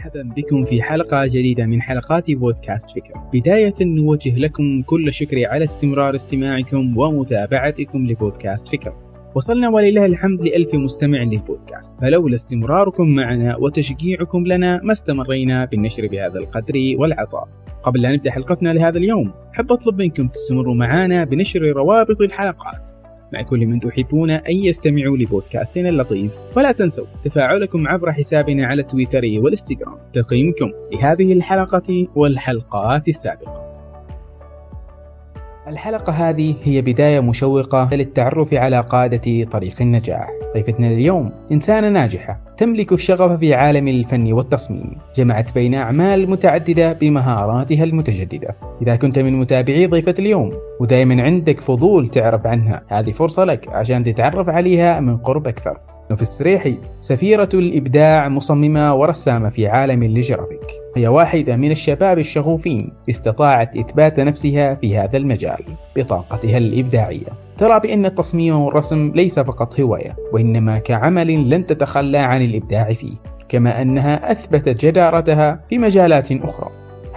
مرحبا بكم في حلقة جديدة من حلقات بودكاست فكر. بداية نوجه لكم كل الشكر على استمرار استماعكم ومتابعتكم لبودكاست فكر. وصلنا ولله الحمد لألف مستمع للبودكاست فلولا استمراركم معنا وتشجيعكم لنا ما استمرينا بالنشر بهذا القدر والعطاء. قبل لا نبدأ حلقتنا لهذا اليوم حب أطلب منكم تستمروا معنا بنشر روابط الحلقات. مع كل من تحبون أن يستمعوا لبودكاستنا اللطيف. ولا تنسوا تفاعلكم عبر حسابنا على تويتر والإنستغرام. تقييمكم لهذه الحلقة والحلقات السابقة. الحلقة هذه هي بداية مشوقة للتعرف على قادة طريق النجاح. ضيفتنا اليوم إنسانة ناجحة تملك الشغف في عالم الفن والتصميم. جمعت بين أعمال متعددة بمهاراتها المتجددة. إذا كنت من متابعي ضيفة اليوم ودائما عندك فضول تعرف عنها. هذه فرصة لك عشان تتعرف عليها من قرب أكثر. نوف السريحي سفيرة الإبداع مصممة ورسامة في عالم الجرافيك. هي واحدة من الشباب الشغوفين استطاعت إثبات نفسها في هذا المجال بطاقتها الإبداعية. ترى بأن التصميم والرسم ليس فقط هواية وإنما كعمل لن تتخلى عن الإبداع فيه كما أنها أثبتت جدارتها في مجالات أخرى.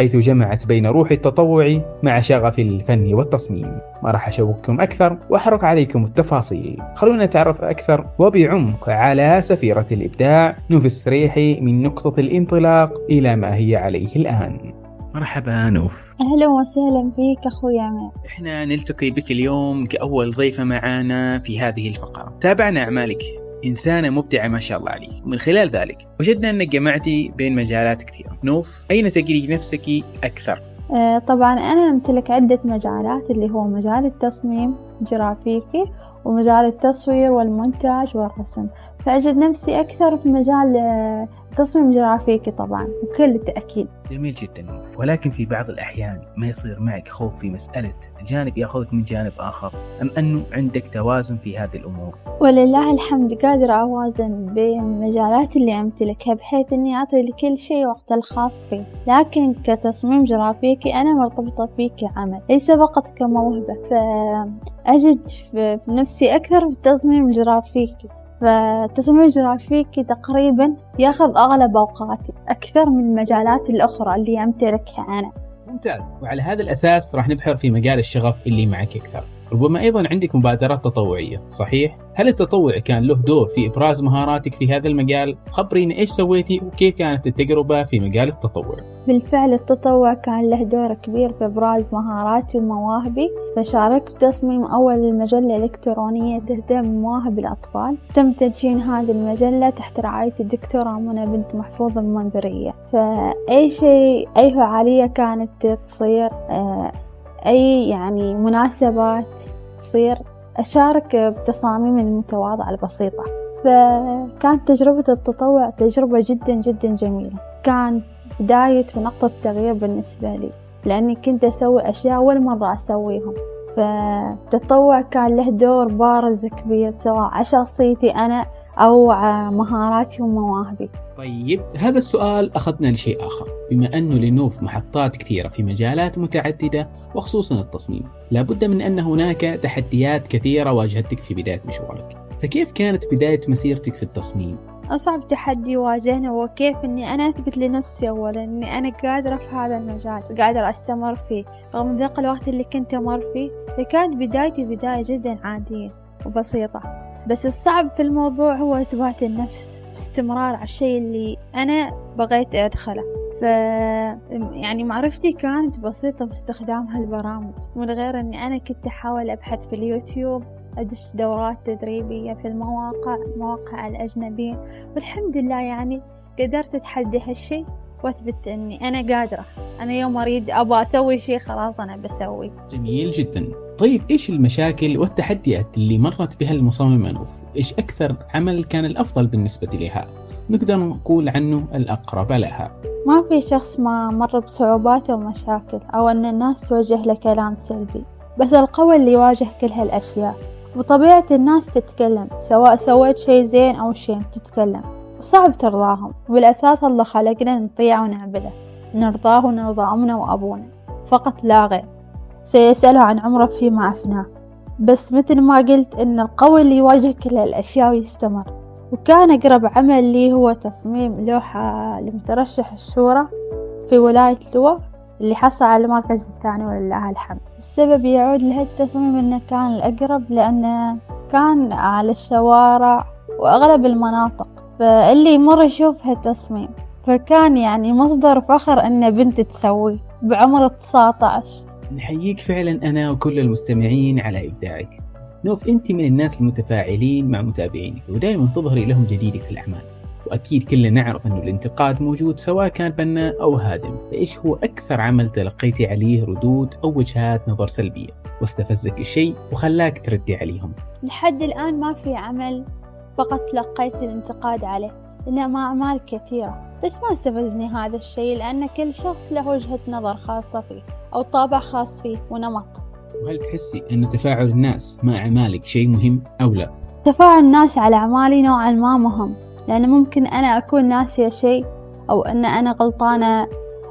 حيث جمعت بين روح التطوع مع شغف الفن والتصميم. ما راح أشوقكم أكثر وأحرق عليكم التفاصيل. خلونا نتعرف أكثر وبعمق على سفيرة الإبداع. نوف السريحي من نقطة الانطلاق إلى ما هي عليه الآن. مرحبا نوف. أهلا وسهلا فيك أخوي عمر إحنا نلتقي بك اليوم كأول ضيفة معانا في هذه الفقرة. تابعنا أعمالك. إنسانة مبدعة ما شاء الله عليك. ومن خلال ذلك وجدنا أنك جمعتي بين مجالات كثيرة. نوف أين تجري نفسك أكثر؟ آه طبعا أنا أمتلك عدة مجالات اللي هو مجال التصميم جرافيكي ومجال التصوير والمونتاج والرسم. فأجد نفسي أكثر في مجال آه، تصميم جرافيكي طبعا بكل تأكيد جميل جدا. ولكن في بعض الأحيان ما يصير معك خوف في مسألة جانب يأخذك من جانب آخر أم أنه عندك توازن في هذه الأمور؟ ولله الحمد قادرة أوازن بين المجالات اللي أمتلكها بحيث إني أعطي لكل شيء وقت الخاص فيه. لكن كتصميم جرافيكي أنا مرتبطة فيه كعمل ليس فقط كموهبة. فأجد في نفسي أكثر في التصميم الجرافيكي فالتصميم الجرافيكي تقريبا ياخذ أغلب أوقاتي أكثر من المجالات الأخرى اللي أمتلكها أنا. ممتاز. وعلى هذا الأساس راح نبحر في مجال الشغف اللي معك أكثر. ربما أيضا عندك مبادرات تطوعية صحيح؟ هل التطوع كان له دور في إبراز مهاراتك في هذا المجال؟ خبرينا إيش سويتي وكيف كانت التجربة في مجال التطوع؟ بالفعل التطوع كان له دور كبير في إبراز مهاراتي ومواهبي فشاركت في تصميم أول مجلة إلكترونية تهتم بمواهب الأطفال تم تدشين هذه المجلة تحت رعاية الدكتورة منى بنت محفوظ المنذرية فأي شيء أي فعالية كانت تصير آه، أي يعني مناسبات تصير أشارك بتصاميمي المتواضعة البسيطة. فكانت تجربة التطوع تجربة جدا جدا جميلة. كان بداية ونقطة تغيير بالنسبة لي لأني كنت أسوي أشياء أول مرة أسويهم. فالتطوع كان له دور بارز كبير سواء على شخصيتي أنا أو مهاراتي ومواهبي. طيب هذا السؤال أخذنا لشيء آخر. بما أنه لنوف محطات كثيرة في مجالات متعددة وخصوصا التصميم لابد من أن هناك تحديات كثيرة واجهتك في بداية مشوارك. فكيف كانت بداية مسيرتك في التصميم؟ أصعب تحدي واجهنا هو كيف إني أنا أثبت لنفسي أولا إني أنا قادرة في هذا المجال قادرة أستمر فيه رغم ذاق الوقت اللي كنت أمر فيه فكانت بدايتي بداية جدا عادية وبسيطة. بس الصعب في الموضوع هو إثبات النفس باستمرار على الشيء اللي أنا بغيت أدخله. ف يعني معرفتي كانت بسيطة باستخدام هالبرامج من غير أني أنا كنت أحاول أبحث في اليوتيوب أدش دورات تدريبية في المواقع المواقع الأجنبية. والحمد لله يعني قدرت أتحدى هالشي وأثبت إني أنا قادرة. أنا يوم أريد أبغى أسوي شيء خلاص أنا بسوي جميل جدا. طيب إيش المشاكل والتحديات اللي مرت بها المصممة نوف إيش أكثر عمل كان الأفضل بالنسبة لها؟ نقدر نقول عنه الأقرب لها ما في شخص ما مر بصعوبات ومشاكل أو أن الناس توجه له كلام سلبي بس القوي اللي يواجه كل هالأشياء. وطبيعة الناس تتكلم سواء سويت شي زين أو شي تتكلم. وصعب ترضاهم وبالأساس الله خلقنا نطيع ونعبده. نرضاه ونرضى أمنا وأبونا. فقط لا غير. سيسأله عن عمره فيما أفناه. بس مثل ما قلت إن القوي اللي يواجه كل هالأشياء ويستمر وكان أقرب عمل لي هو تصميم لوحة لمترشح الشورى في ولاية لوا اللي حصل على المركز الثاني ولله الحمد. السبب يعود لهالتصميم إنه كان الأقرب لأنه كان على الشوارع وأغلب المناطق. فاللي يمر يشوف هالتصميم فكان يعني مصدر فخر أن بنت تسويه بعمر 19 نحييك فعلا أنا وكل المستمعين على إبداعك. نوف أنت من الناس المتفاعلين مع متابعينك ودائما تظهري لهم جديدك في الأعمال. وأكيد كلنا نعرف أنه الانتقاد موجود سواء كان بناء أو هادم. فإيش هو أكثر عمل تلقيتي عليه ردود أو وجهات نظر سلبية؟ واستفزك الشيء وخلاك تردي عليهم. لحد الآن ما في عمل فقط تلقيت الانتقاد عليه. إنما أعمال كثيرة. بس ما استفزني هذا الشيء لأن كل شخص له وجهة نظر خاصة فيه أو طابع خاص فيه ونمط. وهل تحسي أن تفاعل الناس مع أعمالك شيء مهم أو لا؟ تفاعل الناس على أعمالي نوعا ما مهم لأن ممكن أنا أكون ناسية شيء أو أن أنا غلطانة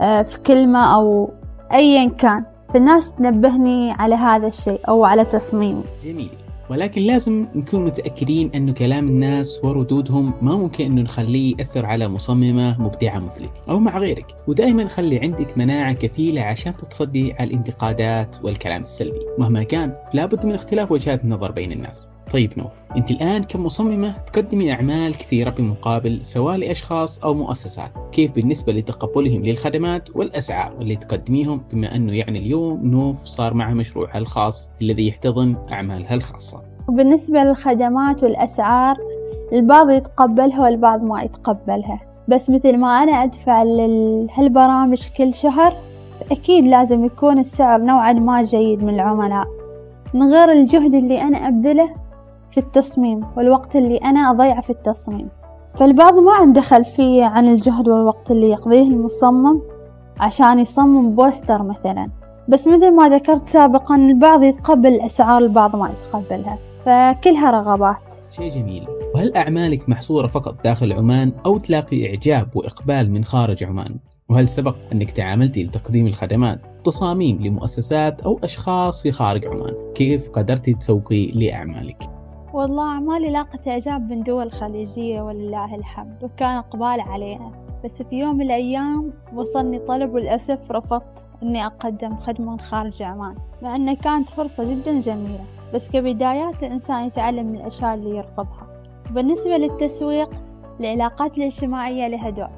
آه، في كلمة أو أيا كان. فالناس تنبهني على هذا الشيء أو على تصميمي. جميل. ولكن لازم نكون متأكدين أنه كلام الناس وردودهم ما ممكن أنه نخليه يأثر على مصممة مبدعة مثلك أو مع غيرك. ودائما خلي عندك مناعة كفيلة عشان تتصدي على الانتقادات والكلام السلبي. مهما كان لابد من اختلاف وجهات النظر بين الناس. طيب نوف أنت الآن كمصممة تقدمي أعمال كثيرة بمقابل سواء لأشخاص أو مؤسسات. كيف بالنسبة لتقبلهم للخدمات والأسعار اللي تقدميهم؟ بما أنه يعني اليوم نوف صار معها مشروعها الخاص الذي يحتضن أعمالها الخاصة. وبالنسبة للخدمات والأسعار البعض يتقبلها والبعض ما يتقبلها. بس مثل ما أنا أدفع لهالبرامج كل شهر أكيد لازم يكون السعر نوعا ما جيد من العملاء. من غير الجهد اللي أنا أبذله في التصميم والوقت اللي أنا أضيعه في التصميم. فالبعض ما عنده خلفية عن الجهد والوقت اللي يقضيه المصمم عشان يصمم بوستر مثلا. بس مثل ما ذكرت سابقا البعض يتقبل الأسعار البعض ما يتقبلها. فكلها رغبات. شيء جميل. وهل أعمالك محصورة فقط داخل عمان أو تلاقي إعجاب وإقبال من خارج عمان؟ وهل سبق أنك تعاملتي لتقديم الخدمات تصاميم لمؤسسات أو أشخاص في خارج عمان؟ كيف قدرتي تسوقي لأعمالك؟ والله أعمالي لاقت إعجاب من دول خليجية ولله الحمد وكان إقبال عليها. بس في يوم من الأيام وصلني طلب وللأسف رفضت إني أقدم خدمة خارج عمان مع أنها كانت فرصة جدا جميلة. بس كبدايات الإنسان يتعلم من الأشياء اللي يرفضها. بالنسبة للتسويق العلاقات الاجتماعية لها دور.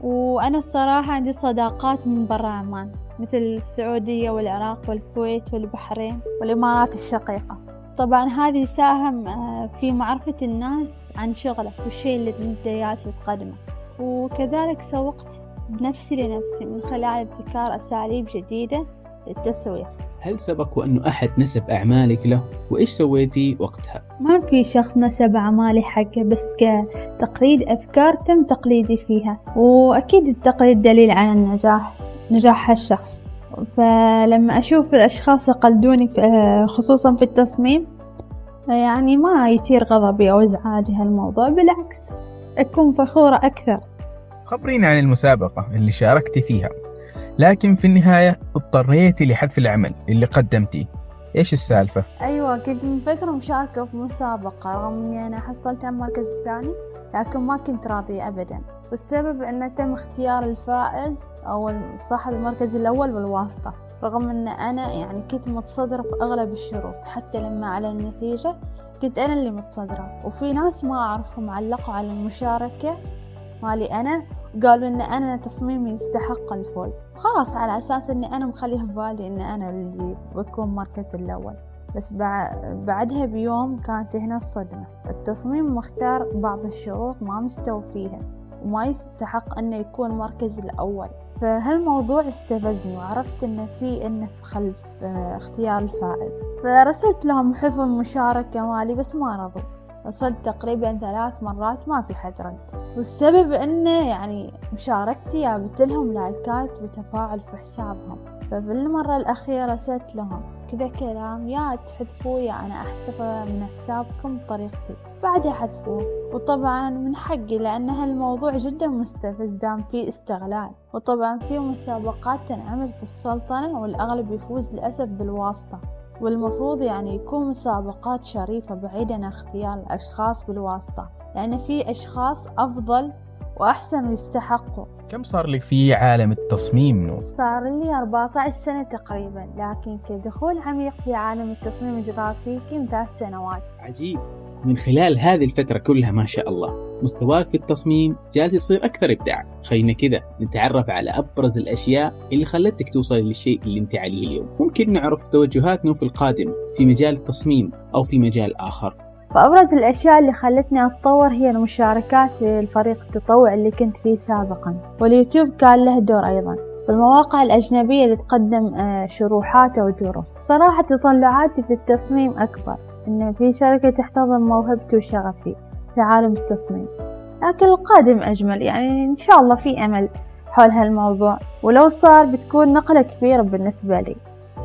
وأنا الصراحة عندي صداقات من برا عمان مثل السعودية والعراق والكويت والبحرين والإمارات الشقيقة. طبعا هذا يساهم آه، في معرفة الناس عن شغلك والشيء اللي أنت جالس تقدمه. وكذلك سوقت بنفسي لنفسي من خلال ابتكار أساليب جديدة للتسويق هل سبق وأنه أحد نسب أعمالك له؟ وإيش سويتي وقتها؟ ما في شخص نسب أعمالي حقه بس كتقليد أفكار تم تقليدي فيها. وأكيد التقليد دليل على النجاح نجاح هالشخص. فلما أشوف الأشخاص يقلدوني خصوصا في التصميم يعني ما يثير غضبي أو إزعاجي هالموضوع بالعكس أكون فخورة أكثر. خبرينا عن المسابقة اللي شاركتي فيها لكن في النهاية اضطريتي لحذف العمل اللي قدمتيه. إيش السالفة؟ أيوه كنت من فترة مشاركة في مسابقة رغم إني أنا حصلت على المركز الثاني لكن ما كنت راضية ابدا. والسبب أنه تم اختيار الفائز أو صاحب المركز الأول بالواسطة رغم أن أنا يعني كنت متصدرة في أغلب الشروط حتى لما على النتيجة كنت أنا اللي متصدرة. وفي ناس ما أعرفهم علقوا على المشاركة مالي أنا قالوا إن أنا تصميمي يستحق الفوز. خلاص على أساس إني أنا مخليه في بالي إن أنا اللي بكون مركز الأول. بس بعدها بيوم كانت هنا الصدمة. التصميم مختار بعض الشروط ما مستوى فيها وما يستحق أنه يكون المركز الأول. فهالموضوع استفزني وعرفت إنه في إنه في خلف آه، اختيار الفائز. فرسلت لهم حفظ المشاركة مالي بس ما رضوا. رسلت تقريبا ثلاث مرات ما في حد رد. والسبب إنه يعني مشاركتي جابت لهم لايكات وتفاعل في حسابهم. ففي المرة الأخيرة رسلت لهم. كذا كلام يا تحذفوه يا أنا أحذفه من حسابكم بطريقتي. بعدها حذفوه وطبعا من حقي لأن هالموضوع جدا مستفز دام فيه استغلال. وطبعا في مسابقات تنعمل في السلطنة والأغلب يفوز للأسف بالواسطة. والمفروض يعني يكون مسابقات شريفة بعيدا عن اختيار الأشخاص بالواسطة. لأن في أشخاص أفضل وأحسن ويستحقوا كم صار لك في عالم التصميم نوف؟ صار لي 14 سنة تقريبا لكن كدخول عميق في عالم التصميم الجرافيكي من ثلاث سنوات. عجيب. من خلال هذه الفترة كلها ما شاء الله مستواك في التصميم جالس يصير أكثر إبداع خلينا كذا نتعرف على أبرز الأشياء اللي خلتك توصل للشيء اللي أنت عليه اليوم. ممكن نعرف توجهات نوف القادم في مجال التصميم أو في مجال آخر؟ فأبرز الأشياء اللي خلتني أتطور هي المشاركات في الفريق التطوع اللي كنت فيه سابقا. واليوتيوب كان له دور أيضا والمواقع الأجنبية اللي تقدم آه، شروحات أو دروس. صراحة تطلعاتي في التصميم أكبر إن في شركة تحتضن موهبتي وشغفي في عالم التصميم. لكن القادم أجمل يعني إن شاء الله في أمل حول هالموضوع. ولو صار بتكون نقلة كبيرة بالنسبة لي.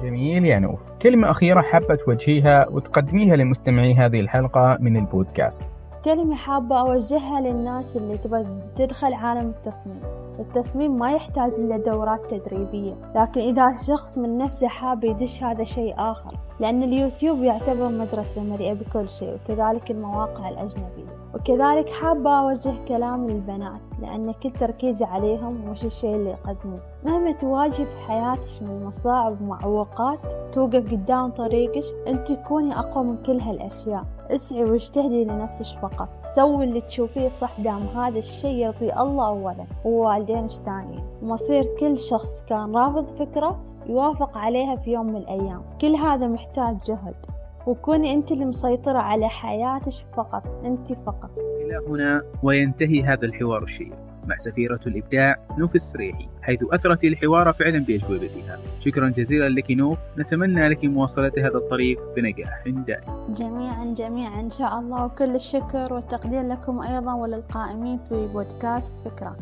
جميل. يا نور كلمة أخيرة حابة توجهيها وتقدميها لمستمعي هذه الحلقة من البودكاست. كلمة حابة أوجهها للناس اللي تبغى تدخل عالم التصميم. التصميم ما يحتاج إلا دورات تدريبية لكن إذا شخص من نفسه حاب يدش هذا شيء آخر لأن اليوتيوب يعتبر مدرسة مليئة بكل شيء وكذلك المواقع الأجنبية. وكذلك حابة أوجه كلام للبنات لأن كل تركيزي عليهم مش الشيء اللي يقدموه. مهما تواجه في حياتك من مصاعب ومعوقات توقف قدام طريقك أنت تكوني أقوى من كل هالأشياء. اسعي واجتهدي لنفسك فقط. سوي اللي تشوفيه صح دام هذا الشيء يرضي الله أولا. ووالدينك ثانيا ومصير كل شخص كان رافض فكرة يوافق عليها في يوم من الأيام. كل هذا محتاج جهد. وكوني أنت اللي مسيطرة على حياتك فقط. أنت فقط. إلى هنا وينتهي هذا الحوار الشيق. مع سفيرة الإبداع نوف السريحي حيث أثرت الحوار فعلا بأجوبتها. شكرا جزيلا لك نوف. نتمنى لك مواصلة هذا الطريق بنجاح دائم. جميعا جميعا. إن شاء الله. وكل الشكر والتقدير لكم أيضا وللقائمين في بودكاست فكرة.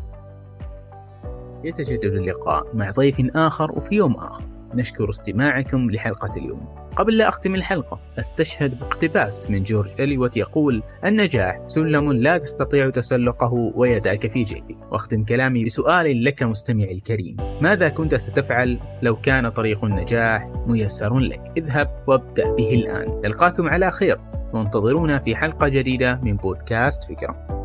يتجدد اللقاء مع ضيف آخر وفي يوم آخر. نشكر استماعكم لحلقة اليوم. قبل لا أختم الحلقة أستشهد باقتباس من جورج إليوت يقول النجاح سلم لا تستطيع تسلقه ويداك في جيبك. وأختم كلامي بسؤال لك مستمعي الكريم. ماذا كنت ستفعل لو كان طريق النجاح ميسر لك؟ اذهب وابدأ به الآن. نلقاكم على خير. وانتظرونا في حلقة جديدة من بودكاست فكرة.